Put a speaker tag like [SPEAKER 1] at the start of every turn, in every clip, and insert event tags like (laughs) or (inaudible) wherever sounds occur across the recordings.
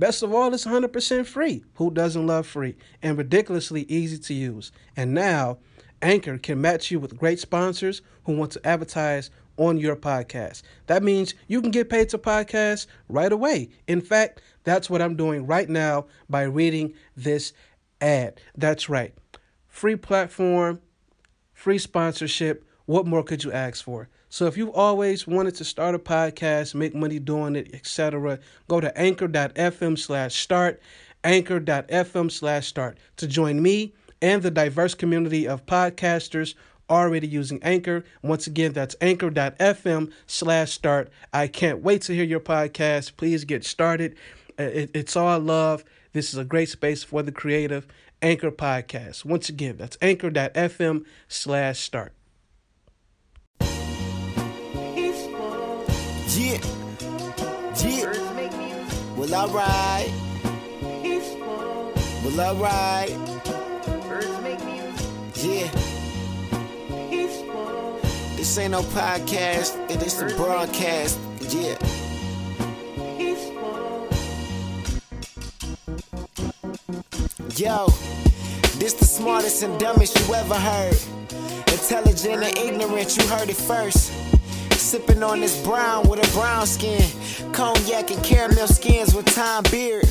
[SPEAKER 1] Best of all, it's 100% free. Who doesn't love free? And ridiculously easy to use. And now, Anchor can match you with great sponsors who want to advertise on your podcast. That means you can get paid to podcast right away. In fact, that's what I'm doing right now by reading this ad. That's right. Free platform, free sponsorship. What more could you ask for? So if you've always wanted to start a podcast, make money doing it, etc., go to anchor.fm slash start, anchor.fm slash start to join me and the diverse community of podcasters already using Anchor. Once again, that's anchor.fm slash start. I can't wait to hear your podcast. Please get started. Uh, it's all love. This is a great space for the creative. Anchor Podcast. Once again, that's anchor.fm slash start.
[SPEAKER 2] Yeah. Yeah. Well, alright. Well, alright. Yeah. This ain't no podcast, it is a broadcast. Yeah. Yo, this the smartest and dumbest you ever heard. Intelligent and ignorant, you heard it first. Sipping on this brown with a brown skin. Cognac and caramel skins with time beard.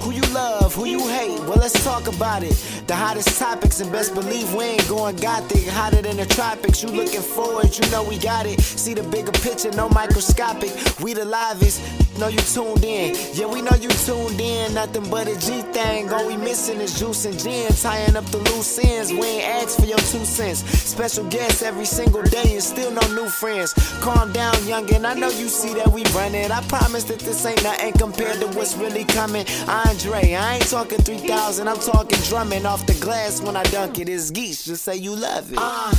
[SPEAKER 2] Who you love, who you hate, well let's talk about it. The hottest topics and best believe we ain't going gothic. Hotter than the tropics, you looking forward, you know we got it. See the bigger picture, no microscopic. We the livest, know you tuned in. Yeah, we know you tuned in, nothing but a G thing. All we missing is juice and gin, tying up the loose ends. We ain't asked for your two cents. Special guests every single day and still no new friends. Calm down, youngin', I know you see that we running. I promise that this ain't nothing compared to what's really coming. Andre, I ain't talking 3000, I'm talking drumming off the glass when I dunk it. It's geese, just say you love it. Uh,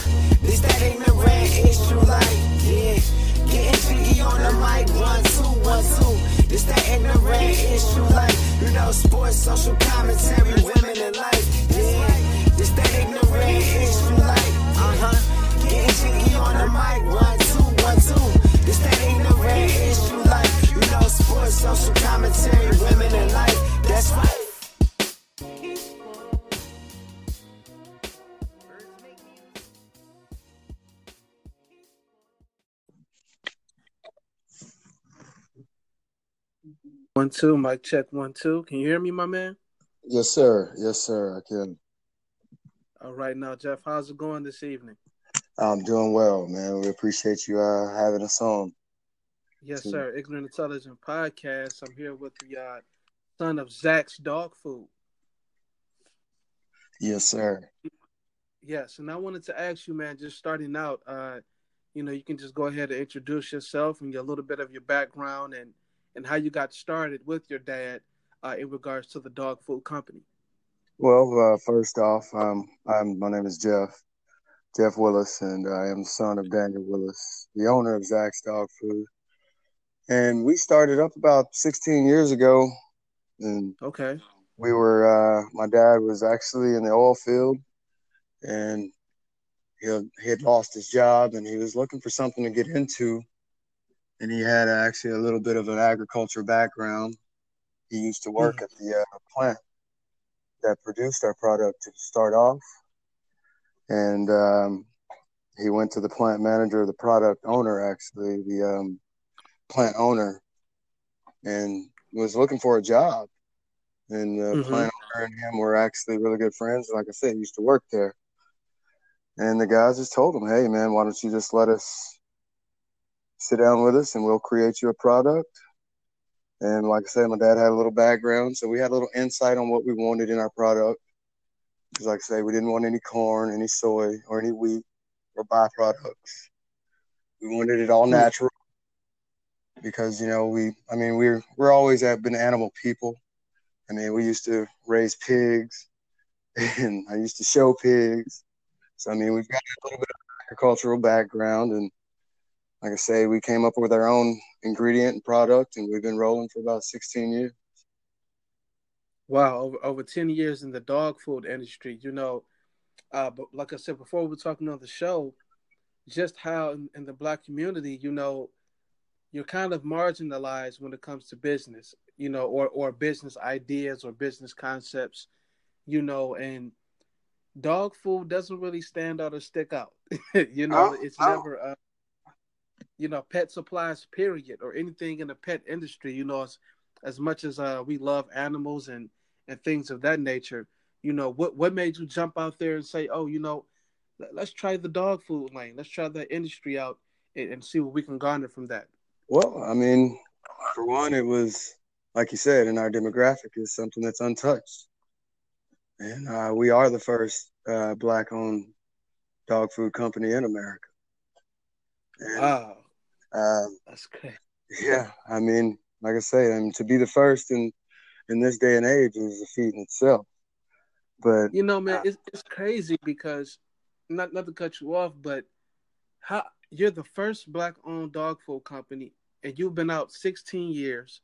[SPEAKER 2] this that ignorant issue, like, yeah. Jiggy on the mic, one, two, one, two. This that ignorant issue, like, you know, sports, social commentary, women in life, yeah. This that ignorant issue, One, two,
[SPEAKER 1] mic check, one, two. Can you hear me, my man?
[SPEAKER 3] Yes, sir. Yes, sir. I can.
[SPEAKER 1] All right, now, Jeff, how's it going this evening?
[SPEAKER 3] I'm doing well, man. We appreciate you uh, having us on.
[SPEAKER 1] Yes, sir. Ignorant Intelligent Podcast. I'm here with the uh, son of Zach's Dog Food.
[SPEAKER 3] Yes, sir.
[SPEAKER 1] Yes, and I wanted to ask you, man, just starting out, uh, you know, you can just go ahead and introduce yourself and get a little bit of your background and and how you got started with your dad uh, in regards to the dog food company.
[SPEAKER 3] Well, uh, first off, um, I'm my name is Jeff, Jeff Willis, and I am the son of Daniel Willis, the owner of Zach's Dog Food. And we started up about 16 years ago, and
[SPEAKER 1] Okay.
[SPEAKER 3] we were. Uh, my dad was actually in the oil field, and he had, he had lost his job, and he was looking for something to get into. And he had actually a little bit of an agriculture background. He used to work at the uh, plant that produced our product to start off, and um, he went to the plant manager, the product owner, actually the um, plant owner, and was looking for a job. And the
[SPEAKER 1] Mhm.
[SPEAKER 3] plant owner and him were actually really good friends. Like I said, he used to work there. And the guys just told him, "Hey, man, why don't you just let us sit down with us, and we'll create you a product." And like I said, my dad had a little background, so we had a little insight on what we wanted in our product. Because, like I say, we didn't want any corn, any soy, or any wheat or byproducts. We wanted it all
[SPEAKER 1] Hmm.
[SPEAKER 3] natural. Because you know we, I mean, we're we're always have been animal people. I mean, we used to raise pigs, (laughs) and I used to show pigs. So I mean, we've got a little bit of agricultural background, and like I say, we came up with our own ingredient and product, and we've been rolling for about 16 years.
[SPEAKER 1] Wow, over over 10 years in the dog food industry, you know. Uh, but like I said before, we were talking on the show, just how in, in the black community, you know, you're kind of marginalized when it comes to business, you know, or or business ideas or business concepts, you know, and dog food doesn't really stand out or stick out. (laughs) you know, oh, it's oh. never, uh, you know, pet supplies, period, or anything in the pet industry. You know, as as much as uh, we love animals and and things of that nature, you know, what what made you jump out there and say, oh, you know, let's try the dog food lane, let's try that industry out and, and see what we can garner from that.
[SPEAKER 3] Well, I mean, for one, it was like you said, in our demographic is something that's untouched and uh, we are the first uh, black-owned dog food company in America.
[SPEAKER 1] And, wow,
[SPEAKER 3] um,
[SPEAKER 1] that's great.
[SPEAKER 3] Yeah, I mean, like I say, I mean, to be the first in in this day and age is a feat in itself. But
[SPEAKER 1] you know, man, it's it's crazy because not not to cut you off, but how you're the first black-owned dog food company, and you've been out 16 years,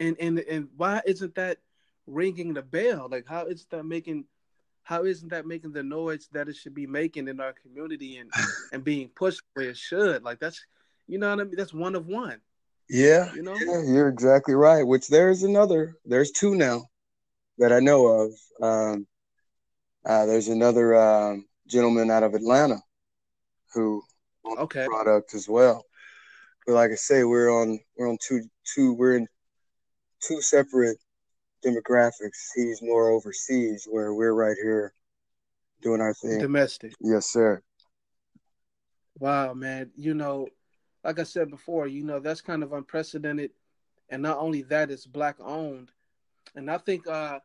[SPEAKER 1] and and and why isn't that ringing the bell. Like how is that making how isn't that making the noise that it should be making in our community and (laughs) and being pushed where it should? Like that's you know what I mean? That's one of one.
[SPEAKER 3] Yeah. You know? Yeah, you're exactly right. Which there's another there's two now that I know of. Um uh, there's another um, gentleman out of Atlanta who
[SPEAKER 1] okay
[SPEAKER 3] product as well. But like I say, we're on we're on two two we're in two separate demographics. He's more overseas, where we're right here doing our thing.
[SPEAKER 1] Domestic.
[SPEAKER 3] Yes, sir.
[SPEAKER 1] Wow, man. You know, like I said before, you know, that's kind of unprecedented. And not only that, it's black owned. And I think uh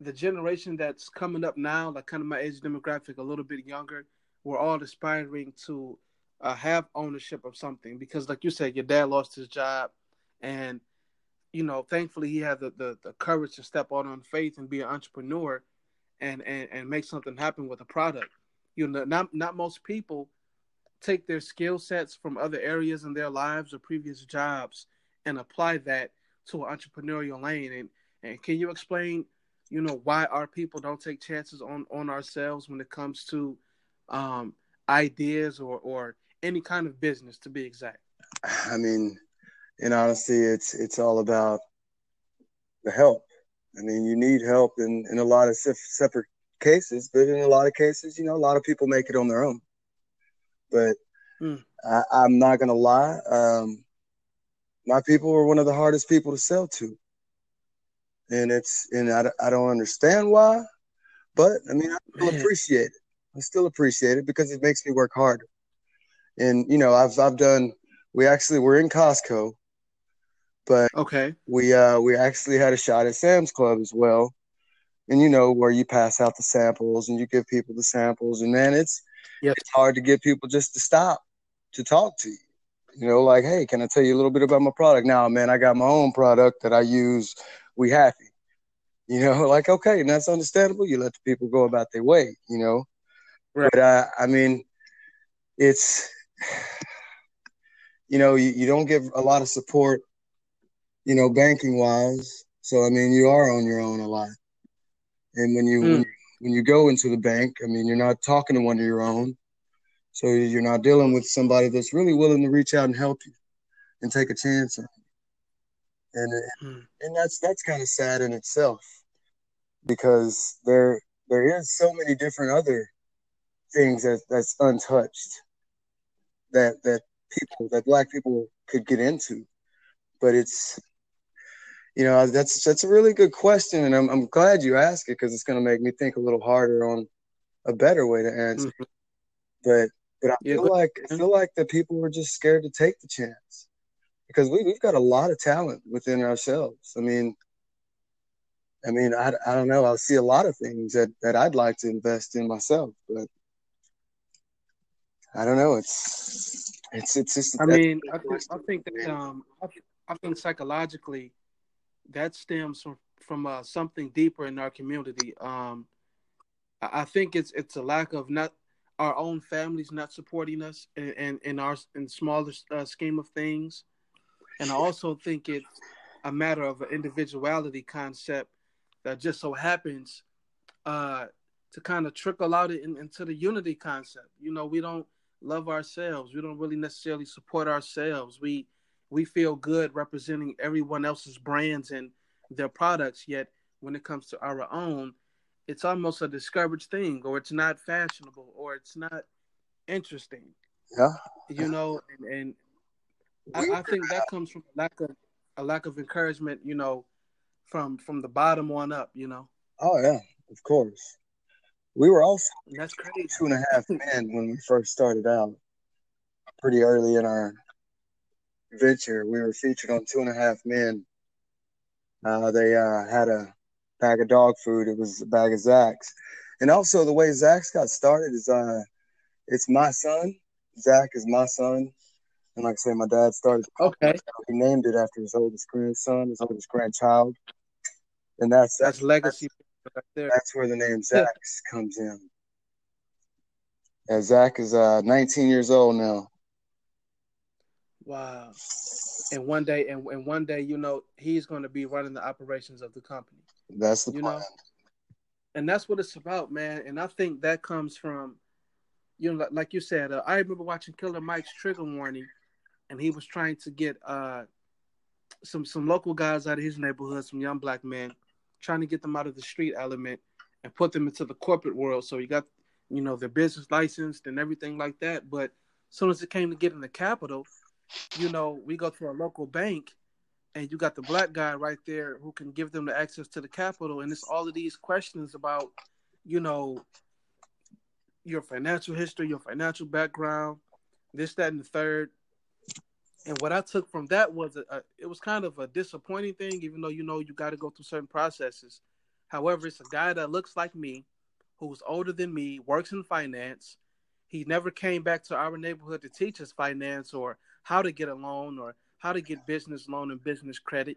[SPEAKER 1] the generation that's coming up now, like kind of my age demographic, a little bit younger, we're all aspiring to uh, have ownership of something because, like you said, your dad lost his job, and you know, thankfully he had the, the, the courage to step out on faith and be an entrepreneur and, and, and make something happen with a product. You know, not not most people take their skill sets from other areas in their lives or previous jobs and apply that to an entrepreneurial lane. And and can you explain, you know, why our people don't take chances on on ourselves when it comes to um, ideas or or any kind of business, to be exact?
[SPEAKER 3] I mean, in honesty it's it's all about the help. I mean, you need help in in a lot of separate cases, but in a lot of cases, you know, a lot of people make it on their own. But mm. I, am not gonna lie, um, my people are one of the hardest people to sell to, and it's and I, I don't understand why, but I mean, I still Man. appreciate it. I still appreciate it because it makes me work harder. And you know, I've I've done. We actually we're in Costco but
[SPEAKER 1] okay,
[SPEAKER 3] we uh we actually had a shot at Sam's Club as well, and you know where you pass out the samples and you give people the samples, and man, it's yep. it's hard to get people just to stop to talk to you. You know, like, hey, can I tell you a little bit about my product? Now, man, I got my own product that I use. We happy. You know, (laughs) like okay, and that's understandable. You let the people go about their way. You know, right. but uh, I mean, it's (sighs) you know, you, you don't give a lot of support you know, banking wise. So I mean, you are on your own a lot. And when you, mm. when you when you go into the bank, I mean, you're not talking to one of your own. So you're not dealing with somebody that's really willing to reach out and help you and take a chance on you. And mm. and that's that's kind of sad in itself because there there is so many different other things that that's untouched that that people that black people could get into but it's you know that's that's a really good question and i'm, I'm glad you asked it because it's going to make me think a little harder on a better way to answer mm-hmm. but but i yeah, feel but, like i feel like that people are just scared to take the chance because we, we've got a lot of talent within ourselves. I mean i mean i, I don't know i see a lot of things that that i'd like to invest in myself but i don't know it's it's it's just
[SPEAKER 1] i mean i think, I think that um I think psychologically that stems from, from uh, something deeper in our community. Um, I, think it's it's a lack of not our own families not supporting us in, in, in our in smaller uh, scheme of things, and I also think it's a matter of an individuality concept that just so happens uh, to kind of trickle out in, into the unity concept. You know, we don't love ourselves. We don't really necessarily support ourselves. We we feel good representing everyone else's brands and their products. Yet when it comes to our own, it's almost a discouraged thing, or it's not fashionable, or it's not interesting.
[SPEAKER 3] Yeah,
[SPEAKER 1] you know, and, and I, I, think that comes from a lack of a lack of encouragement. You know, from from the bottom on up. You know.
[SPEAKER 3] Oh yeah, of course. We were also
[SPEAKER 1] that's crazy.
[SPEAKER 3] two and a half men when we first started out. Pretty early in our venture, we were featured on Two and a Half Men. Uh, they uh, had a bag of dog food. It was a bag of Zach's. And also the way Zach's got started is uh it's my son. Zach is my son. And like I say, my dad started
[SPEAKER 1] Okay.
[SPEAKER 3] He named it after his oldest grandson, his oldest grandchild. And that's
[SPEAKER 1] that's, that's legacy
[SPEAKER 3] that's, right there. That's where the name Zach's comes in. Yeah, Zach is uh 19 years old now.
[SPEAKER 1] Wow. And one day and, and one day, you know, he's gonna be running the operations of the company.
[SPEAKER 3] That's the you plan. Know?
[SPEAKER 1] And that's what it's about, man. And I think that comes from, you know, like you said, uh, I remember watching Killer Mike's Trigger Warning, and he was trying to get uh, some some local guys out of his neighborhood, some young black men, trying to get them out of the street element and put them into the corporate world. So he got, you know, their business licensed and everything like that. But as soon as it came to getting the capital, you know, we go to a local bank and you got the black guy right there who can give them the access to the capital. And it's all of these questions about you know your financial history your financial background this that and the third. And what i took from that was a, a it was kind of a disappointing thing even though you know you got to go through certain processes. However it's a guy that looks like me who's older than me works in finance. He never came back to our neighborhood to teach us finance or how to get a loan or how to get business loan and business credit.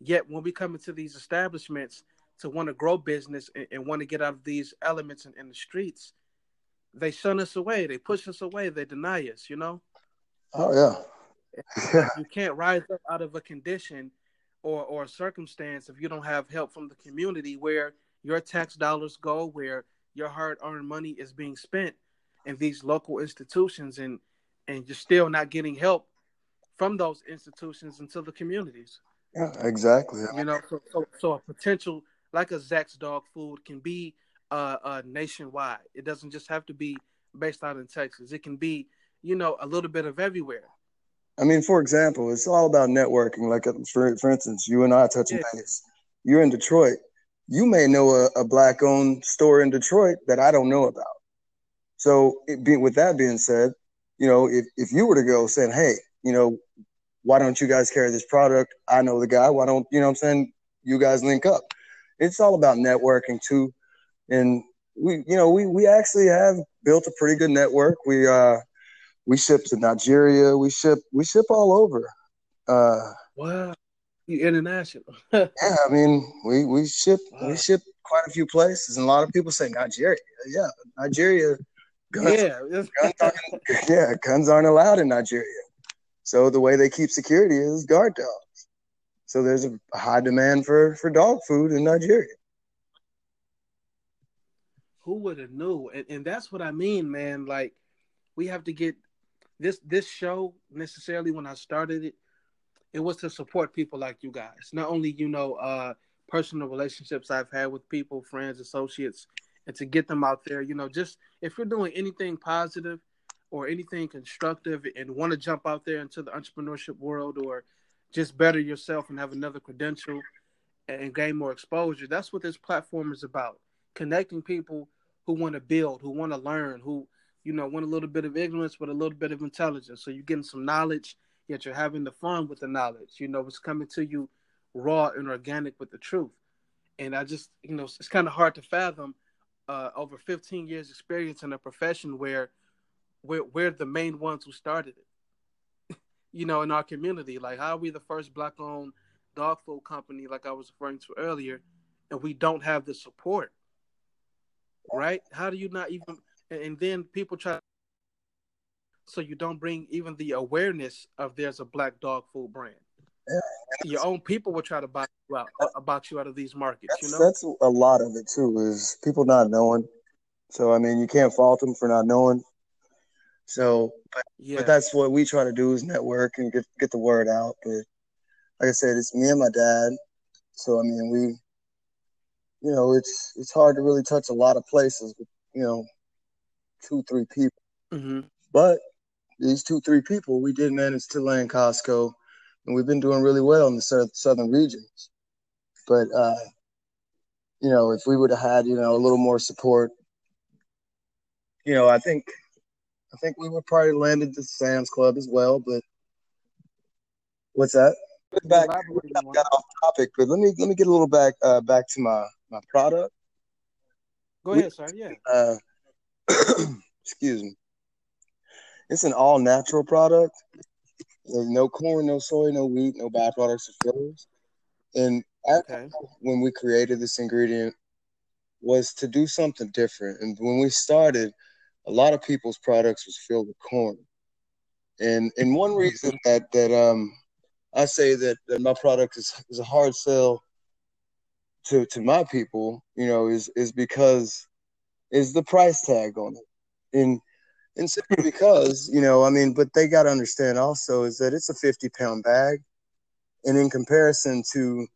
[SPEAKER 1] Yet when we come into these establishments to want to grow business and, and want to get out of these elements in, in the streets, they shun us away, they push us away, they deny us, you know?
[SPEAKER 3] Oh yeah. yeah. (laughs)
[SPEAKER 1] you can't rise up out of a condition or or a circumstance if you don't have help from the community where your tax dollars go, where your hard earned money is being spent in these local institutions and and you're still not getting help from those institutions into the communities.
[SPEAKER 3] Yeah, exactly.
[SPEAKER 1] You know, so, so, so a potential like a Zach's dog food can be uh, uh, nationwide. It doesn't just have to be based out in Texas. It can be, you know, a little bit of everywhere.
[SPEAKER 3] I mean, for example, it's all about networking. Like, for, for instance, you and I touching yeah. base. You're in Detroit. You may know a, a black-owned store in Detroit that I don't know about. So, it, be, with that being said, you know, if, if you were to go saying, hey, you know, why don't you guys carry this product? I know the guy. Why don't, you know I'm saying? You guys link up. It's all about networking too. And we, you know, we, we actually have built a pretty good network. We, uh, we ship to Nigeria. We ship, we ship all over. Uh,
[SPEAKER 1] wow. You international. (laughs)
[SPEAKER 3] yeah. I mean, we, we ship, wow. we ship quite a few places and a lot of people say Nigeria. Yeah. Nigeria.
[SPEAKER 1] Guns, yeah. (laughs)
[SPEAKER 3] guns yeah. Guns aren't allowed in Nigeria. So the way they keep security is guard dogs. So there's a high demand for for dog food in Nigeria.
[SPEAKER 1] Who would have knew? And, and that's what I mean, man. Like we have to get this this show necessarily when I started it, it was to support people like you guys. Not only you know uh personal relationships I've had with people, friends, associates, and to get them out there. You know, just if you're doing anything positive or anything constructive and want to jump out there into the entrepreneurship world or just better yourself and have another credential and gain more exposure, that's what this platform is about. Connecting people who want to build, who want to learn, who, you know, want a little bit of ignorance but a little bit of intelligence. So you're getting some knowledge, yet you're having the fun with the knowledge. You know, it's coming to you raw and organic with the truth. And I just, you know, it's kind of hard to fathom uh, over 15 years experience in a profession where – we're we're the main ones who started it. (laughs) you know, in our community, like how are we the first black owned dog food company, like I was referring to earlier, and we don't have the support, right? How do you not even? And then people try, so you don't bring even the awareness of there's a black dog food brand. Yeah, Your own people will try to buy you out about you out of these markets.
[SPEAKER 3] That's,
[SPEAKER 1] you know,
[SPEAKER 3] that's a lot of it too. Is people not knowing. So I mean, you can't fault them for not knowing. So, but, yeah. but that's what we try to do is network and get get the word out. But like I said, it's me and my dad. So I mean, we, you know, it's it's hard to really touch a lot of places with you know two three people.
[SPEAKER 1] Mm-hmm.
[SPEAKER 3] But these two three people, we did manage to land Costco, and we've been doing really well in the southern regions. But uh, you know, if we would have had you know a little more support, you know, I think I think we would probably landed the Sam's Club as well. But what's that? Back, got off topic, but let me let me get a little back uh, back to my my product.
[SPEAKER 1] Go ahead, sir. Yeah.
[SPEAKER 3] Uh, (clears throat) excuse me. It's an all natural product. There's no corn, no soy, no wheat, no byproducts or fillers. And okay. when we created this ingredient was to do something different. And when we started, a lot of people's products was filled with corn. And and one reason that that um I say that, that my product is, is a hard sell to to my people, you know, is is because is the price tag on it. And and simply because, you know, I mean, but they gotta understand also is that it's a 50 pound bag. And in comparison to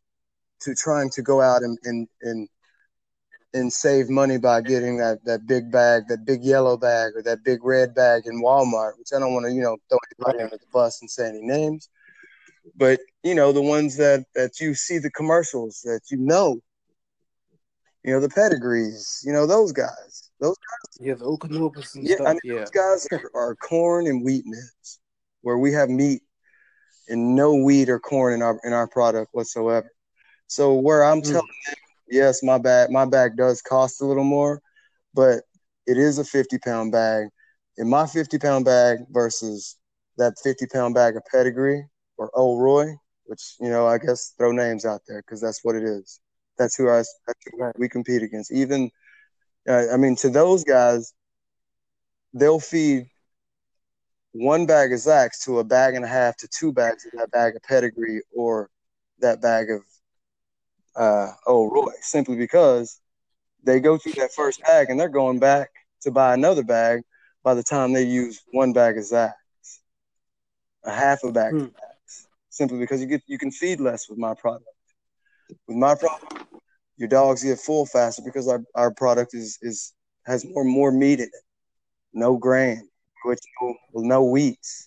[SPEAKER 3] to trying to go out and and, and and save money by getting that that big bag, that big yellow bag, or that big red bag in Walmart. Which I don't want to, you know, throw anybody under the bus and say any names, but you know the ones that that you see the commercials that you know, you know the pedigrees, you know those guys, those guys.
[SPEAKER 1] Yeah, the Okanupas and
[SPEAKER 3] yeah,
[SPEAKER 1] stuff.
[SPEAKER 3] I mean,
[SPEAKER 1] yeah,
[SPEAKER 3] those guys are, are corn and wheat nibs, where we have meat and no wheat or corn in our in our product whatsoever. So where I'm mm. telling them yes, my bag my bag does cost a little more, but it is a 50 pound bag. In my 50 pound bag versus that 50 pound bag of pedigree or Old Roy, which you know I guess throw names out there because that's what it is. That's who I that's who we compete against. Even uh, I mean to those guys, they'll feed one bag of Zach's to a bag and a half to two bags of that bag of pedigree or that bag of uh, Roy simply because they go through that first bag and they're going back to buy another bag by the time they use one bag of Zach's, a half a bag hmm. of Zach's, simply because you get you can feed less with my product. With my product, your dogs get full faster because our, our product is is has more more meat in it, no grain, which no, no wheats,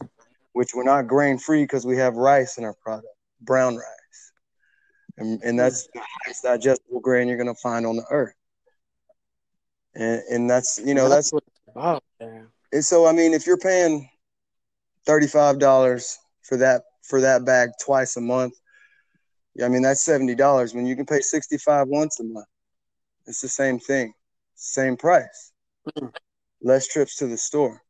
[SPEAKER 3] which we're not grain free because we have rice in our product, brown rice and, and that's the highest digestible grain you're going to find on the earth. And, and that's you know that's,
[SPEAKER 1] what. Man.
[SPEAKER 3] And so I mean, if you're paying thirty five dollars for that for that bag twice a month, I mean that's seventy dollars. When you can pay sixty five once a month, it's the same thing, same price, mm. less trips to the store,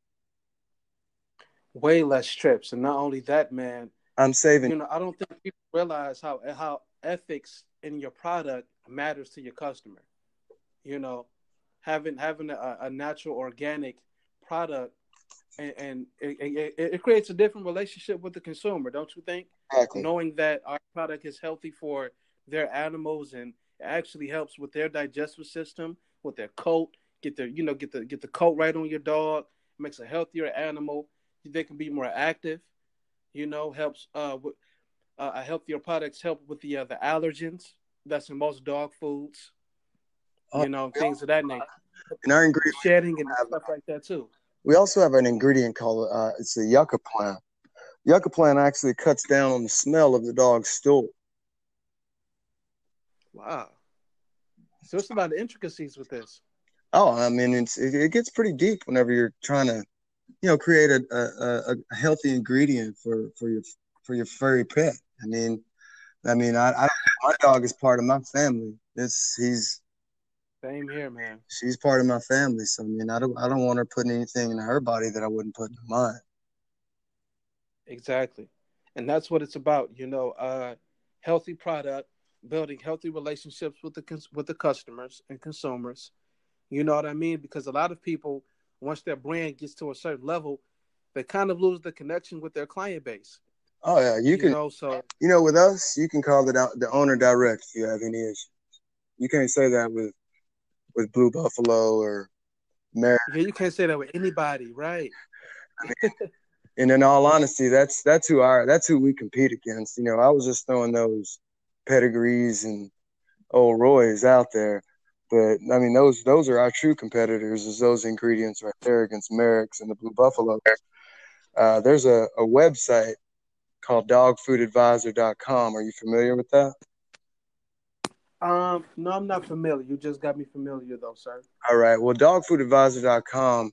[SPEAKER 1] way less trips, and not only that, man.
[SPEAKER 3] I'm saving.
[SPEAKER 1] You know, I don't think people realize how how ethics in your product matters to your customer. You know, having having a, a natural organic product and, and it, it, it, creates a different relationship with the consumer, don't you think?
[SPEAKER 3] Exactly.
[SPEAKER 1] Knowing that our product is healthy for their animals and it actually helps with their digestive system, with their coat, get their you know get the get the coat right on your dog, makes a healthier animal. They can be more active. You know, helps uh, with, uh, a healthier products help with the uh, the allergens that's in most dog foods. you know, things of that nature.
[SPEAKER 3] And our ingredient
[SPEAKER 1] shedding and stuff like that too.
[SPEAKER 3] We also have an ingredient called uh, it's the yucca plant. Yucca plant actually cuts down on the smell of the dog's stool.
[SPEAKER 1] Wow. So it's about the intricacies with this.
[SPEAKER 3] Oh, I mean, it's it, it gets pretty deep whenever you're trying to, you know, create a, a, a healthy ingredient for for your for your furry pet. I mean, I mean, I, I my dog is part of my family. It's he's
[SPEAKER 1] same here, man.
[SPEAKER 3] She's part of my family, so I mean, I don't I don't want her putting anything in her body that I wouldn't put in mine.
[SPEAKER 1] Exactly, and that's what it's about. You know, uh, healthy product, building healthy relationships with the with the customers and consumers. You know what I mean? Because a lot of people, once their brand gets to a certain level, they kind of lose the connection with their client base.
[SPEAKER 3] Oh yeah, you, you can. Know, so you know, with us, you can call it out the owner direct if you have any issues. You can't say that with with Blue Buffalo or Mary.
[SPEAKER 1] Yeah, you can't say that with anybody, right?
[SPEAKER 3] and in all honesty, that's that's who our that's who we compete against. You know, I was just throwing those pedigrees and old Roy's out there. But I mean, those those are our true competitors. Is those ingredients right there against Merrick's and the Blue Buffalo? Uh, there's a, a website called dogfoodadvisor.com. Are you familiar with that?
[SPEAKER 1] Um, no, I'm not familiar. You just got me familiar though, sir.
[SPEAKER 3] All right. Well, dogfoodadvisor.com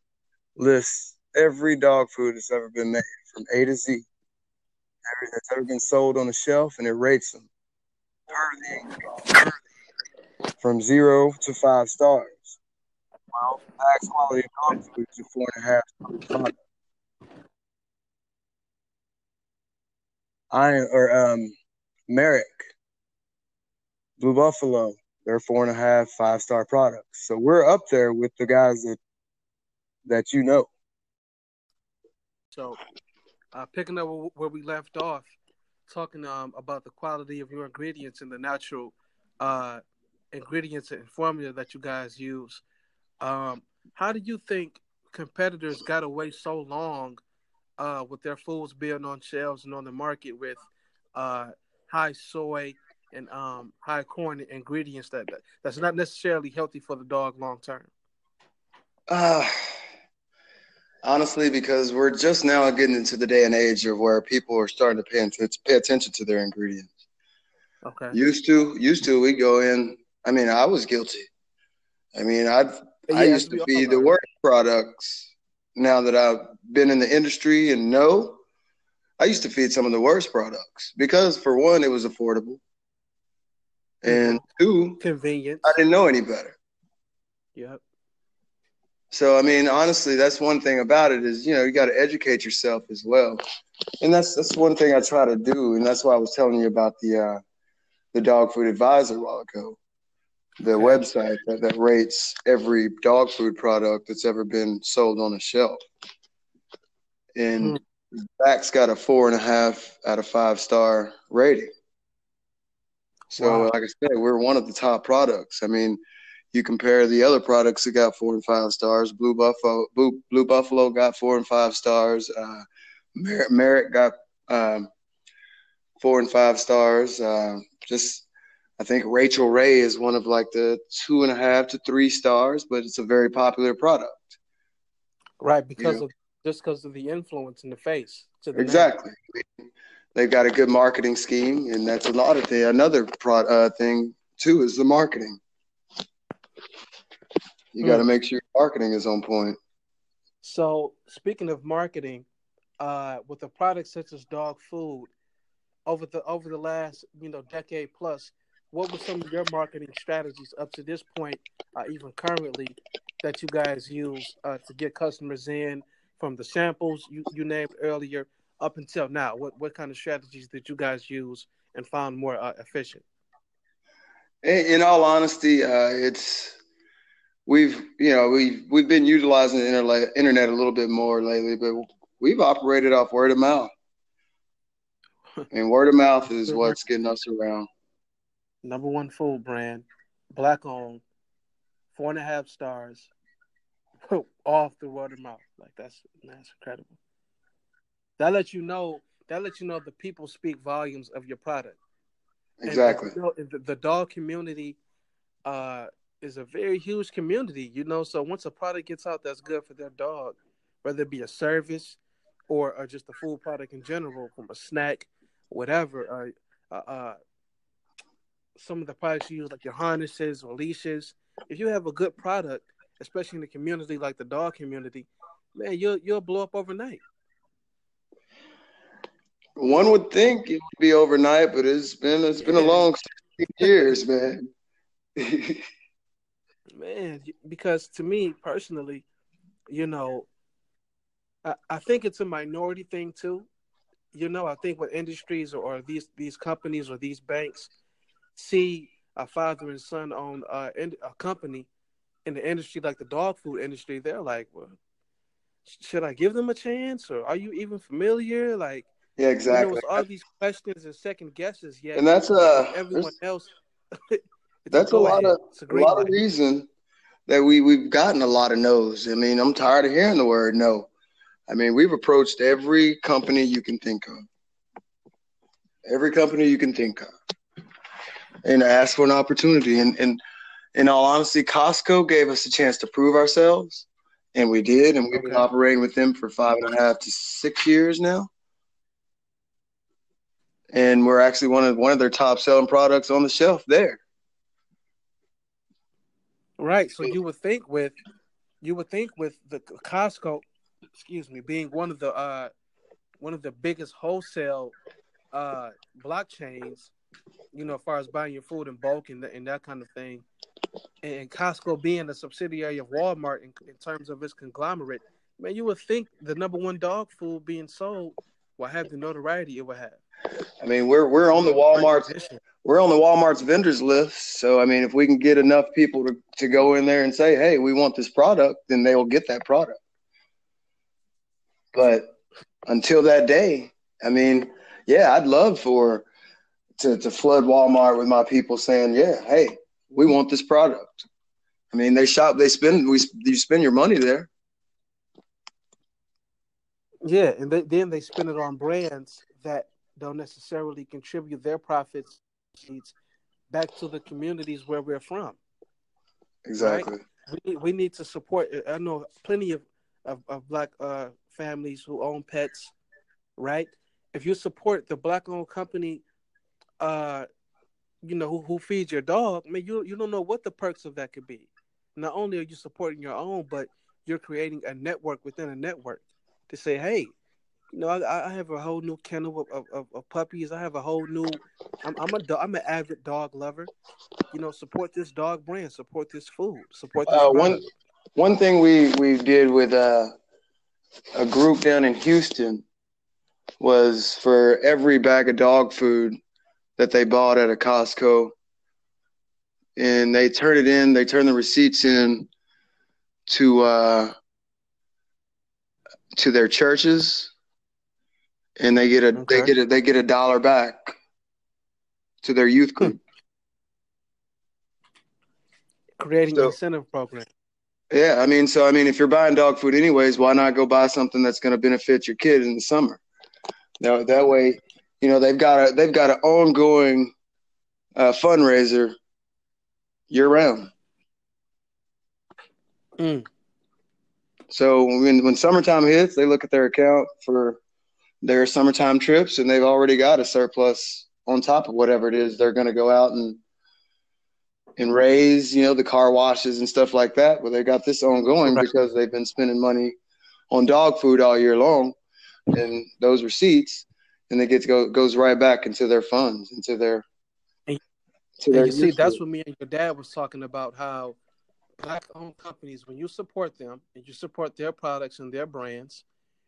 [SPEAKER 3] lists every dog food that's ever been made from A to Z. Every that's ever been sold on the shelf, and it rates them from zero to five stars. Well, Zach's quality dog food is a four and a half product. I or um Merrick, Blue Buffalo, they're four and a half, five star products. So we're up there with the guys that that you know.
[SPEAKER 1] So, uh, picking up where we left off, talking um, about the quality of your ingredients and the natural uh, ingredients and formula that you guys use. Um, how do you think competitors got away so long uh, with their foods being on shelves and on the market with uh, high soy and um, high corn ingredients that that's not necessarily healthy for the dog long term?
[SPEAKER 3] Uh, honestly, because we're just now getting into the day and age of where people are starting to pay, to pay attention to their ingredients. Okay. Used to, used to, we go in. I mean, I was guilty. I mean, I've yeah, I used to be the worst products. Now that I've been in the industry and know, I used to feed some of the worst products because, for one, it was affordable, and mm-hmm. two,
[SPEAKER 1] convenient.
[SPEAKER 3] I didn't know any better.
[SPEAKER 1] Yep.
[SPEAKER 3] So I mean, honestly, that's one thing about it is you know you got to educate yourself as well, and that's that's one thing I try to do, and that's why I was telling you about the uh, the dog food advisor a while ago, the website that, that rates every dog food product that's ever been sold on a shelf, and mm. Zach's got a four and a half out of five star rating. So, wow. like I said, we're one of the top products. I mean, you compare the other products that got four and five stars. Blue Buffalo, Blue, Blue Buffalo got four and five stars. Uh, Merrick, Merrick got um, four and five stars. Uh, just, I think Rachael Ray is one of like the two and a half to three stars, but it's a very popular product.
[SPEAKER 1] Right, because you know? of just because of the influence in the face.
[SPEAKER 3] The exactly. They've got a good marketing scheme, and that's a lot of the another pro, uh, thing too is the marketing. You got to make sure your marketing is on point.
[SPEAKER 1] So, speaking of marketing, uh, with a product such as dog food, over the over the last you know decade plus, what were some of your marketing strategies up to this point, uh, even currently, that you guys use uh, to get customers in from the samples you, you named earlier up until now? What what kind of strategies did you guys use and found more uh, efficient?
[SPEAKER 3] In, in, all honesty, uh, it's we've you know we've we've been utilizing the internet a little bit more lately, but we've operated off word of mouth, (laughs) and word of mouth is what's getting us around.
[SPEAKER 1] Number one food brand, black owned, four and a half stars, (laughs) off the word of mouth. Like that's that's incredible. That lets you know that lets you know the people speak volumes of your product.
[SPEAKER 3] Exactly.
[SPEAKER 1] You know, the, the dog community uh, is a very huge community, you know. So once a product gets out that's good for their dog, whether it be a service or, or just a food product in general, from a snack, whatever, uh, uh, uh, some of the products you use, like your harnesses or leashes, if you have a good product, especially in the community like the dog community, man, you'll you'll blow up overnight.
[SPEAKER 3] One would think it would be overnight, but it's been it's been a long years, man. (laughs)
[SPEAKER 1] man, because to me personally, you know, I, I think it's a minority thing too. you know, I think what industries or, or these these companies or these banks see a father and son own uh, a company in the industry like the dog food industry, they're like, well, should I give them a chance or are you even familiar? Like,
[SPEAKER 3] yeah, exactly. You know,
[SPEAKER 1] all these questions and second guesses. Yet,
[SPEAKER 3] and that's uh,
[SPEAKER 1] everyone else. (laughs)
[SPEAKER 3] that's a, lot of a, a lot of reason that we we've gotten a lot of no's. I mean, I'm tired of hearing the word no. I mean, we've approached every company you can think of, every company you can think of, and asked for an opportunity. And, and in all honesty, Costco gave us a chance to prove ourselves, and we did. And we've okay. been operating with them for five and a half to six years now. And we're actually one of one of their top selling products on the shelf there.
[SPEAKER 1] Right. So you would think with you would think with the Costco excuse me, being one of the uh, one of the biggest wholesale uh, blockchains, you know, as far as buying your food in bulk and, and that kind of thing, and Costco being a subsidiary of Walmart in, in terms of its conglomerate, man, you would think the number one dog food being sold will have the notoriety it would have.
[SPEAKER 3] I mean, we're we're on the Walmart's we're on the Walmart's vendors list. So I mean, if we can get enough people to, to go in there and say, "Hey, we want this product," then they will get that product. But until that day, I mean, yeah, I'd love for to to flood Walmart with my people saying, yeah, hey, we want this product. I mean, they shop, they spend, we you spend your money there.
[SPEAKER 1] Yeah, and they, then they spend it on brands that don't necessarily contribute their profits back to the communities where we're from.
[SPEAKER 3] Exactly.
[SPEAKER 1] Right? We, we need to support. I know plenty of of, of black uh, families who own pets, right? If you support the black-owned company, uh, you know who, who feeds your dog, I mean, you you don't know what the perks of that could be. Not only are you supporting your own, but you're creating a network within a network to say, hey, you know, I, I have a whole new kennel of, of, of, puppies. I have a whole new. I'm I'm a I'm an avid dog lover. You know, support this dog brand. Support this food. Support this.
[SPEAKER 3] Uh, one one thing we we did with uh, a group down in Houston was for every bag of dog food that they bought at a Costco, and they turn it in. They turn the receipts in to uh, to their churches, and they get a okay. they get a they get a dollar back to their youth group.
[SPEAKER 1] Creating so, incentive program.
[SPEAKER 3] Yeah, I mean, so I mean, if you're buying dog food anyways, why not go buy something that's going to benefit your kid in the summer? Now that way, you know they've got a they've got an ongoing uh, fundraiser year round.
[SPEAKER 1] Mm.
[SPEAKER 3] So when when summertime hits, they look at their account for their summertime trips, and they've already got a surplus on top of whatever it is they're going to go out and and raise, you know, the car washes and stuff like that. But they got this ongoing right. because they've been spending money on dog food all year long, and those receipts, and it gets go goes right back into their funds, into their.
[SPEAKER 1] And, their you see, that's what me and your dad was talking about. How black-owned companies, when you support them and you support their products and their brands,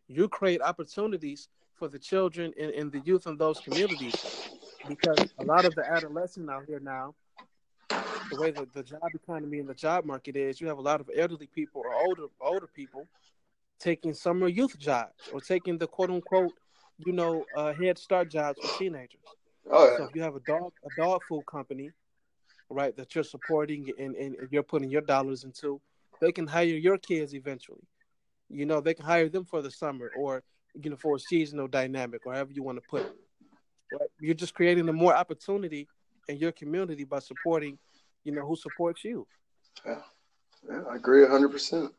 [SPEAKER 1] you create opportunities for the children and, and the youth in those communities. Because a lot of the adolescents out here now the way the, the job economy and the job market is, you have a lot of elderly people or older older people taking summer youth jobs or taking the quote unquote, you know, uh, head start jobs for teenagers.
[SPEAKER 3] Oh, yeah.
[SPEAKER 1] So if you have a dog a dog food company, right, that you're supporting and, and you're putting your dollars into, they can hire your kids eventually. You know, they can hire them for the summer or you know for a seasonal dynamic or however you want to put it. Right? You're just creating a more opportunity in your community by supporting you know, who supports you.
[SPEAKER 3] Yeah, yeah I agree hundred percent.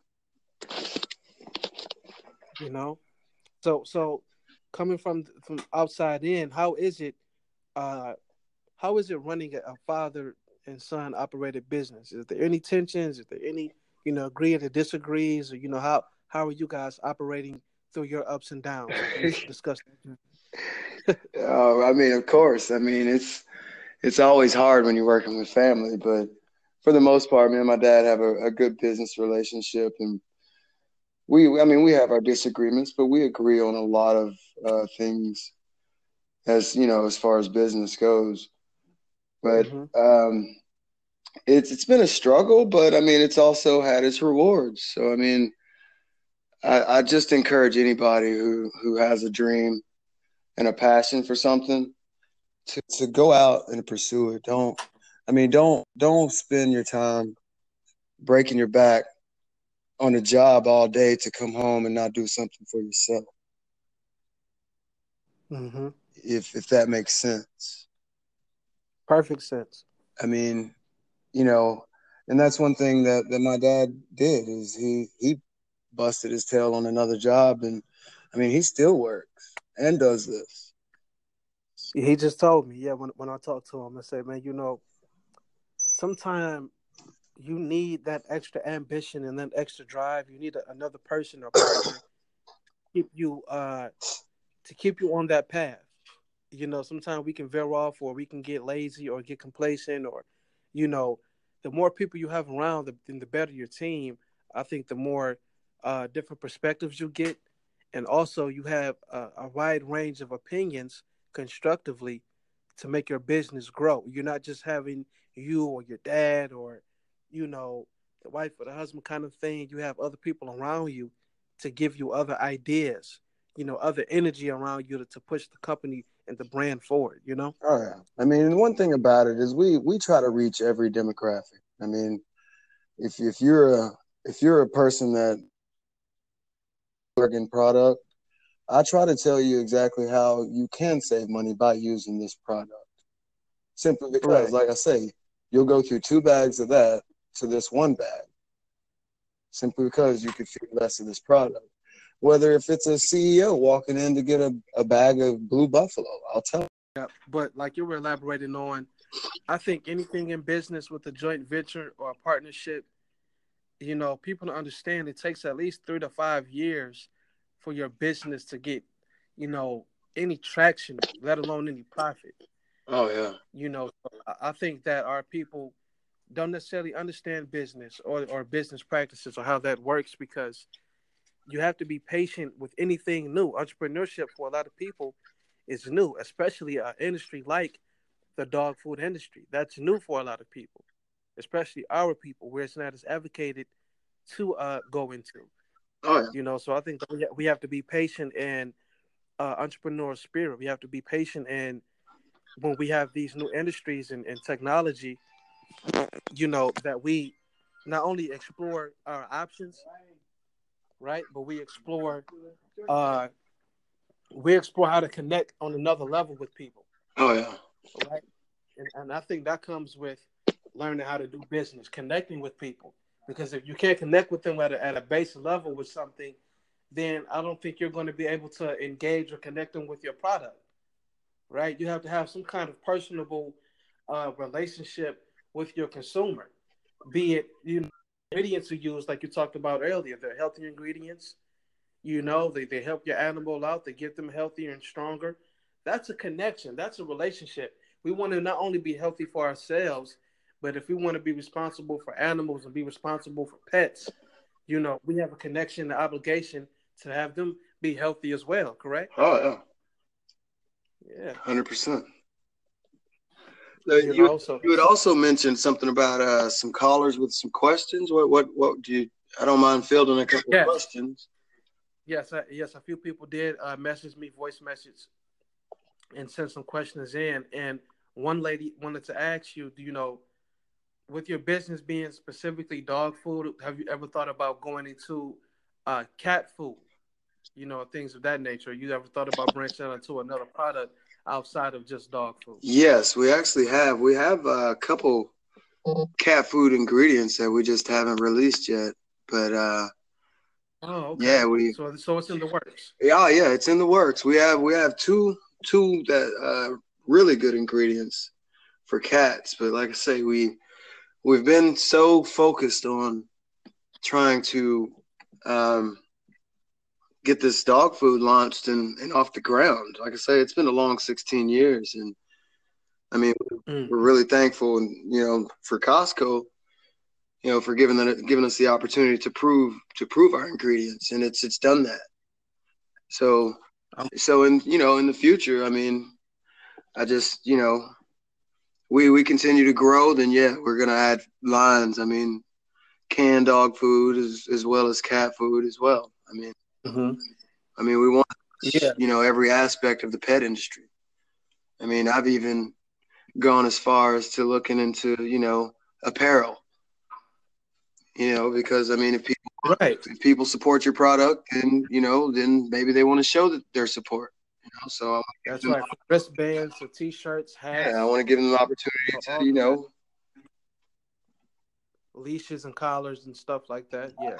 [SPEAKER 1] You know, so so coming from from outside in, how is it? Uh, how is it running a father and son operated business? Is there any tensions? Is there any you know agree or disagrees? Or you know how how are you guys operating through your ups and downs? discuss. (laughs)
[SPEAKER 3] oh, I mean, of course. I mean, it's it's always hard when you're working with family, but for the most part, me and my dad have a, a good business relationship, and we I mean we have our disagreements, but we agree on a lot of uh, things as you know as far as business goes. But mm-hmm. um, it's it's been a struggle, but I mean it's also had its rewards. So I mean, I, I just encourage anybody who who has a dream and a passion for something to to go out and pursue it. Don't I mean don't don't spend your time breaking your back on a job all day to come home and not do something for yourself.
[SPEAKER 1] Mm-hmm.
[SPEAKER 3] If if that makes sense.
[SPEAKER 1] Perfect sense.
[SPEAKER 3] I mean, you know, and that's one thing that that my dad did is he he busted his tail on another job, and I mean he still works and does this.
[SPEAKER 1] He just told me, yeah, when when I talked to him, I said, man, you know, sometimes you need that extra ambition and that extra drive. You need a, another person or partner keep you uh to keep you on that path. You know, sometimes we can veer off or we can get lazy or get complacent or you know, the more people you have around, the, the better your team. I think the more uh, different perspectives you get, and also you have a, a wide range of opinions constructively to make your business grow. You're not just having you or your dad or you know, the wife or the husband kind of thing. You have other people around you to give you other ideas, you know, other energy around you to, to push the company and the brand forward, you know?
[SPEAKER 3] Oh yeah. I mean, one thing about it is we we try to reach every demographic. I mean, if if you're a if you're a person that working product, I try to tell you exactly how you can save money by using this product. Simply because, right. like I say, you'll go through two bags of that to this one bag simply because you could feel less of this product. Whether if it's a CEO walking in to get a, a bag of blue buffalo, I'll tell you.
[SPEAKER 1] Yeah, but like you were elaborating on, I think anything in business with a joint venture or a partnership, you know, people understand it takes at least three to five years for your business to get, you know, any traction, let alone any profit.
[SPEAKER 3] Oh yeah.
[SPEAKER 1] You know, I think that our people don't necessarily understand business or, or business practices or how that works because you have to be patient with anything new. Entrepreneurship for a lot of people is new, especially an industry like the dog food industry. That's new for a lot of people, especially our people, where it's not as advocated to uh, go into.
[SPEAKER 3] Oh, yeah.
[SPEAKER 1] You know, so I think we have to be patient and uh, entrepreneurial spirit. We have to be patient and when we have these new industries and, and technology – you know, that we not only explore our options, right, but we explore uh we explore how to connect on another level with people.
[SPEAKER 3] Oh yeah.
[SPEAKER 1] Right. And, and I think that comes with learning how to do business, connecting with people. Because if you can't connect with them at a, at a base level with something, then I don't think you're going to be able to engage or connect them with your product. Right? You have to have some kind of personable uh, relationship with your consumer, be it you know, ingredients you use, like you talked about earlier, they're healthy ingredients. You know, they, they help your animal out, they get them healthier and stronger. That's a connection, that's a relationship. We want to not only be healthy for ourselves, but if we want to be responsible for animals and be responsible for pets, you know, we have a connection, the obligation to have them be healthy as well, correct?
[SPEAKER 3] Oh,
[SPEAKER 1] yeah. Yeah.
[SPEAKER 3] 100%. You, also, you had also mentioned something about uh, some callers with some questions. What what what do you? I don't mind fielding a couple of questions.
[SPEAKER 1] Yes, I, yes, a few people did uh, message me voice message and send some questions in. And one lady wanted to ask you, do you know, with your business being specifically dog food, have you ever thought about going into uh, cat food? You know, things of that nature. You ever thought about branching out into another product outside of just dog food?
[SPEAKER 3] Yes, we actually have. We have a couple cat food ingredients that we just haven't released yet. But uh
[SPEAKER 1] Oh, okay.
[SPEAKER 3] yeah, we
[SPEAKER 1] so so it's in the works.
[SPEAKER 3] Yeah, yeah, it's in the works. We have we have two two that uh really good ingredients for cats, but like I say, we we've been so focused on trying to um get this dog food launched and, and off the ground. Like I say, it's been a long 16 years. And I mean, mm. we're really thankful, and you know, for Costco you know, for giving that giving us the opportunity to prove to prove our ingredients, and it's it's done that. So, so in you know in the future, I mean, I just you know, we we continue to grow, then yeah, we're gonna add lines. I mean, canned dog food as as well as cat food as well. I mean,
[SPEAKER 1] mm-hmm.
[SPEAKER 3] I mean, we want
[SPEAKER 1] yeah.
[SPEAKER 3] you know every aspect of the pet industry. I mean, I've even gone as far as to looking into you know apparel. You know, because I mean, if people
[SPEAKER 1] right
[SPEAKER 3] if people support your product, and you know, then maybe they want to show that their support. You know, so I
[SPEAKER 1] that's right. Wristbands, or t-shirts, hats.
[SPEAKER 3] Yeah, I want to give them the opportunity to you know
[SPEAKER 1] leashes and collars and stuff like that. Yeah.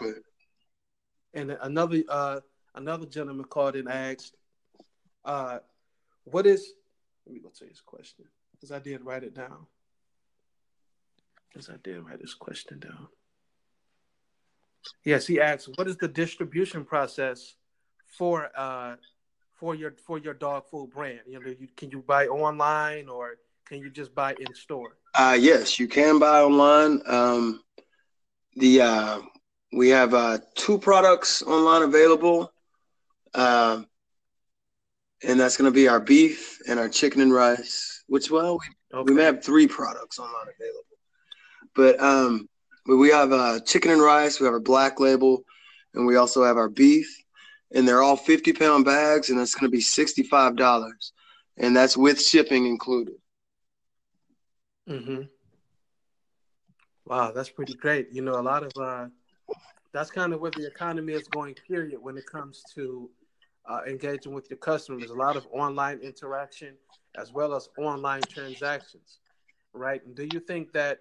[SPEAKER 1] And another uh another gentleman called and asked, uh, what is let me go to his question. Because I did write it down. Because I did write this question down. Yes, he asks, what is the distribution process for uh for your for your dog food brand? You know, you, can you buy online or can you just buy in store?
[SPEAKER 3] Uh yes, you can buy online. Um the uh we have uh two products online available. Um and that's going to be our beef and our chicken and rice. Which well, we, okay. we may have three products online available, but um, but we have uh, chicken and rice. We have our black label, and we also have our beef, and they're all fifty pound bags, and that's going to be sixty five dollars, and that's with shipping included.
[SPEAKER 1] Hmm. Wow, that's pretty great. You know, a lot of uh, that's kind of where the economy is going. Period. When it comes to uh, engaging with your customers, a lot of online interaction as well as online transactions, right? And do you think that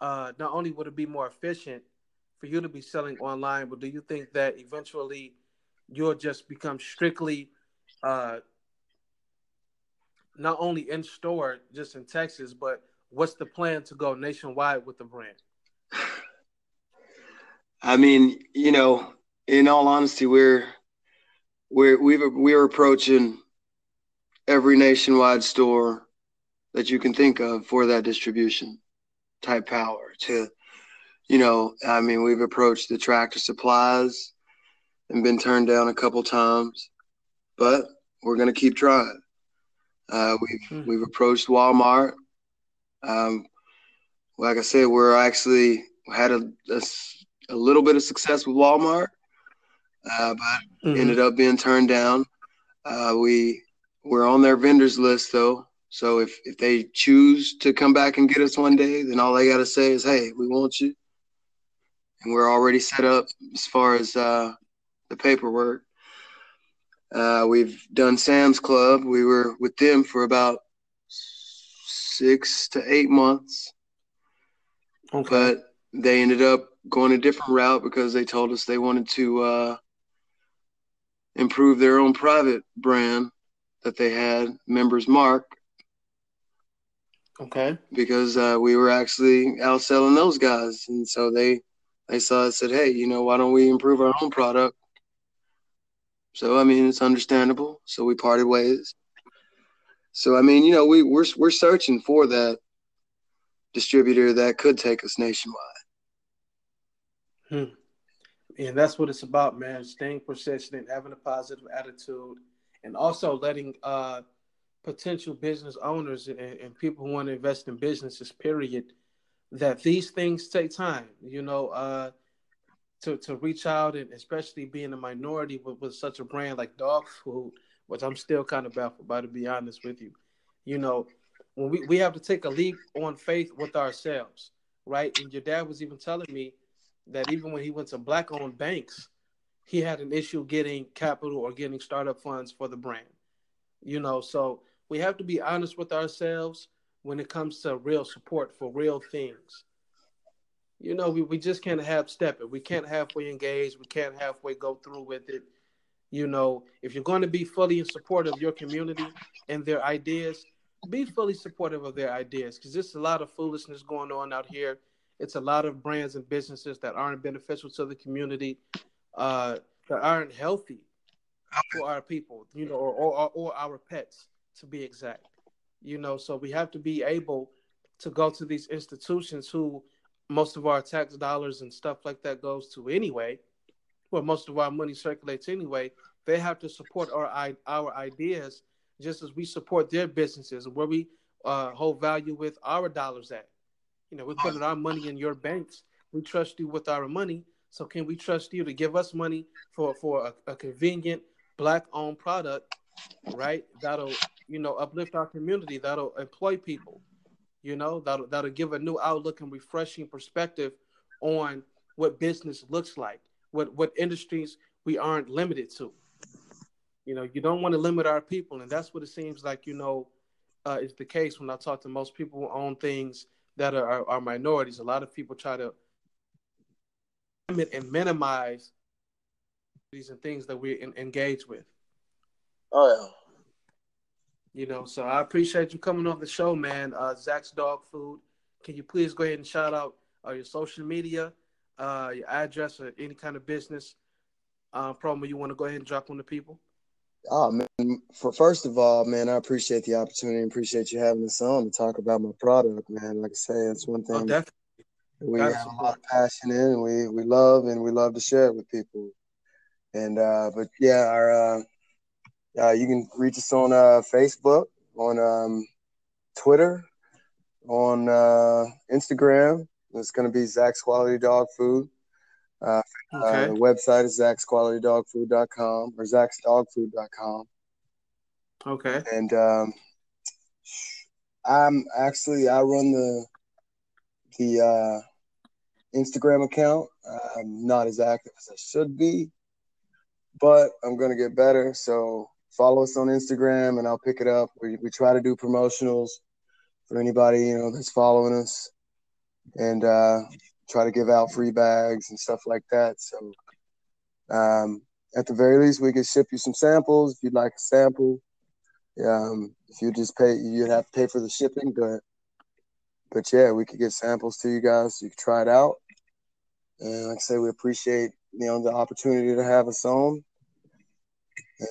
[SPEAKER 1] uh, not only would it be more efficient for you to be selling online, but do you think that eventually you'll just become strictly uh, not only in store just in Texas, but what's the plan to go nationwide with the brand? (laughs)
[SPEAKER 3] I mean, you know, in all honesty, we're we're we've we're approaching every nationwide store that you can think of for that distribution type power to you know i mean we've approached the tractor supplies and been turned down a couple times but we're going to keep trying uh, we've mm-hmm. we've approached walmart um, like i said we're actually had a, a, a little bit of success with walmart uh, but mm-hmm. ended up being turned down. Uh, we we're on their vendors list though, so if if they choose to come back and get us one day, then all they got to say is, "Hey, we want you," and we're already set up as far as uh, the paperwork. Uh, we've done Sam's Club. We were with them for about six to eight months, okay. but they ended up going a different route because they told us they wanted to uh, improve their own private brand that they had, Members Mark.
[SPEAKER 1] Okay.
[SPEAKER 3] Because uh, we were actually outselling those guys, and so they they saw it said, "Hey, you know, why don't we improve our own product?" So I mean, it's understandable. So we parted ways. So I mean, you know, we we're we're searching for that distributor that could take us nationwide.
[SPEAKER 1] Hmm and that's what it's about, man. Staying persistent, having a positive attitude, and also letting uh, potential business owners and, and, people who want to invest in businesses, period, that these things take time. You know, uh, to to reach out and especially being a minority with, with such a brand like dog food, which I'm still kind of baffled by, to be honest with you. You know, when we, we have to take a leap on faith with ourselves, right? And your dad was even telling me that even when he went to black owned banks, he had an issue getting capital or getting startup funds for the brand. You know, so we have to be honest with ourselves when it comes to real support for real things. You know, we, we just can't have step it. We can't halfway engage. We can't halfway go through with it. You know, if you're going to be fully in support of your community and their ideas, be fully supportive of their ideas because there's a lot of foolishness going on out here it's a lot of brands and businesses that aren't beneficial to the community, uh, that aren't healthy for our people, you know, or, or, or our pets to be exact. You know, so we have to be able to go to these institutions who most of our tax dollars and stuff like that goes to anyway, where most of our money circulates anyway, they have to support our our ideas just as we support their businesses where we uh, hold value with our dollars at. You know, we're putting our money in your banks. We trust you with our money. So can we trust you to give us money for for a, a convenient black owned product, right? That'll you know uplift our community. That'll employ people. You know that'll that'll give a new outlook and refreshing perspective on what business looks like, what what industries we aren't limited to. You know, you don't want to limit our people, and that's what it seems like. You know, uh, is the case when I talk to most people who own things that are, are, are minorities. A lot of people try to limit and minimize these and things that we in, engage with.
[SPEAKER 3] Oh yeah.
[SPEAKER 1] You know, so I appreciate you coming on the show, man. Uh, Zach's Dog Food. Can you please go ahead and shout out uh, your social media, uh, your address, or any kind of business uh, promo you want to go ahead and drop on the people?
[SPEAKER 3] Oh man, for first of all, man, I appreciate the opportunity appreciate you having us on to talk about my product, man. Like I say, it's one thing oh, we have a lot of passion in, and we we love, and we love to share it with people. And uh, but yeah, our uh, uh, you can reach us on uh, Facebook, on um, Twitter, on uh, Instagram. It's going to be Zach's Quality Dog Food. Uh, uh, the website is zachsqualitydogfood.com or zachsdogfood.com.
[SPEAKER 1] Okay.
[SPEAKER 3] And um, I'm actually I run the the uh, Instagram account. I'm not as active as I should be, but I'm gonna get better. So follow us on Instagram, and I'll pick it up. We we try to do promotionals for anybody you know that's following us, and uh, try to give out free bags and stuff like that. So um, at the very least, we could ship you some samples if you'd like a sample. Um, if you just pay, you'd have to pay for the shipping, but but yeah, we could get samples to you guys. So you could try it out. And like I say, we appreciate you know the opportunity to have us on.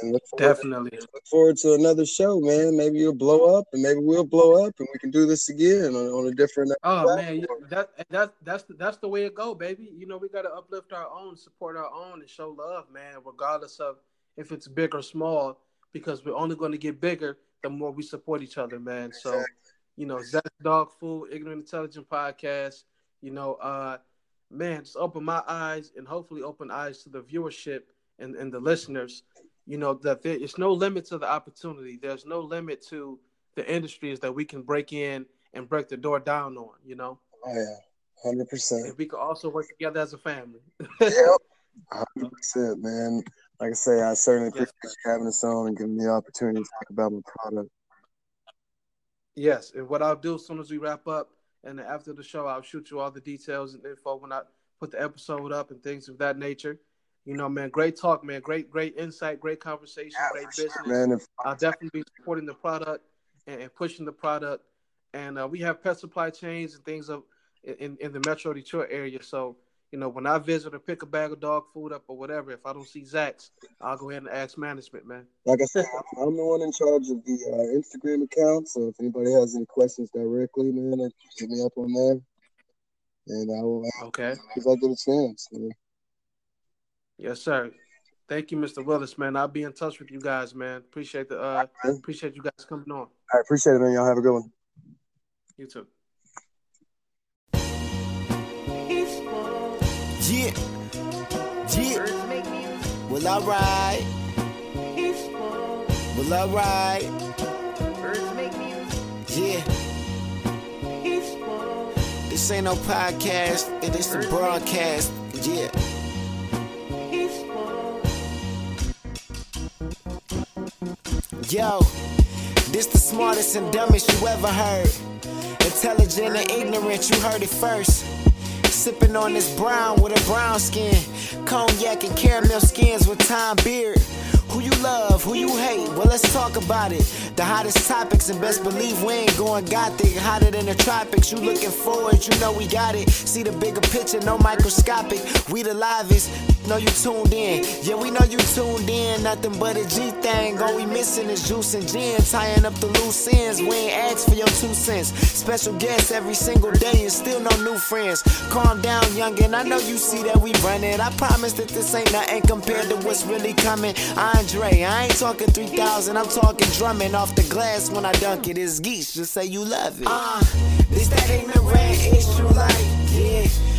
[SPEAKER 1] And look definitely
[SPEAKER 3] look forward to another show, man. Maybe you'll blow up, and maybe we'll blow up, and we can do this again on, on a different.
[SPEAKER 1] Oh platform. man, that that that's that's the way it go, baby. You know, we got to uplift our own, support our own, and show love, man. Regardless of if it's big or small, because we're only going to get bigger the more we support each other, man. Exactly. So, you know, Zach Dog Food, Ignorant Intelligent Podcast. You know, uh, man, just open my eyes and hopefully open eyes to the viewership and, and the listeners you know that there is no limit to the opportunity. There's no limit to the industries that we can break in and break the door down on. You know.
[SPEAKER 3] Oh yeah, hundred percent.
[SPEAKER 1] And we can also work together as a family.
[SPEAKER 3] yep, (laughs) hundred percent, man. Like I say, I certainly appreciate yes. you having us on and giving me the opportunity to talk about my product.
[SPEAKER 1] Yes, and what I'll do as soon as we wrap up, and after the show, I'll shoot you all the details and info when I put the episode up and things of that nature. You know, man, great talk, man. Great, great insight, great conversation, yeah, great business. Sure, man. I'll definitely be supporting the product and, and pushing the product. And uh, we have pet supply chains and things of in, in the Metro Detroit area. So, you know, when I visit or pick a bag of dog food up or whatever, if I don't see Zach's, I'll go ahead and ask management, man.
[SPEAKER 3] Like I said, I'm the one in charge of the uh, Instagram account. So if anybody has any questions directly, man, hit me up on there. And I will
[SPEAKER 1] okay
[SPEAKER 3] if I get a chance. Man.
[SPEAKER 1] Yes, sir. Thank you, Mr. Willis, man. I'll be in touch with you guys, man. Appreciate the uh right, appreciate you guys coming on.
[SPEAKER 3] I appreciate it, man. Y'all have a good one.
[SPEAKER 1] You too.
[SPEAKER 2] Yeah. Yeah. Well, all right. Well, all right. Yeah. This ain't no podcast, it is a broadcast. Yeah. Yo, this the smartest and dumbest you ever heard. Intelligent and ignorant, you heard it first. Sipping on this brown with a brown skin. Cognac and caramel skins with time beard. Who you love, who you hate, well, let's talk about it. The hottest topics, and best believe we ain't going gothic. Hotter than the tropics, you looking forward, you know we got it. See the bigger picture, no microscopic. We the livest, know you tuned in. Yeah, we know you tuned in. Nothing but a G thing. All we missing is juice and gin. Tying up the loose ends. We ain't asked for your two cents. Special guests every single day and still no new friends. Calm down, youngin'. I know you see that we run it. I promise that this ain't nothing compared to what's really coming. Andre, I ain't talking 3000. I'm talking drumming off the glass when I dunk it. It's geese. Just say you love it. Uh, this that ignorant issue like, yeah.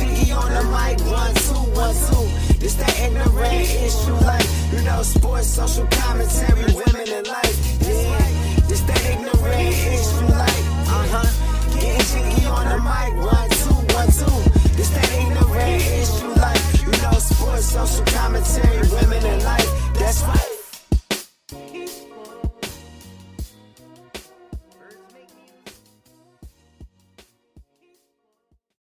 [SPEAKER 2] He on the mic, one, two, one, two. This that ignorant issue, like, you know, sports, social commentary, women and life. Yeah, this that ignorant issue, like, uh huh. Getting jiggy on the mic, one, two, one, two. This that ignorant issue, like, you know, sports, social commentary, women and life. That's right.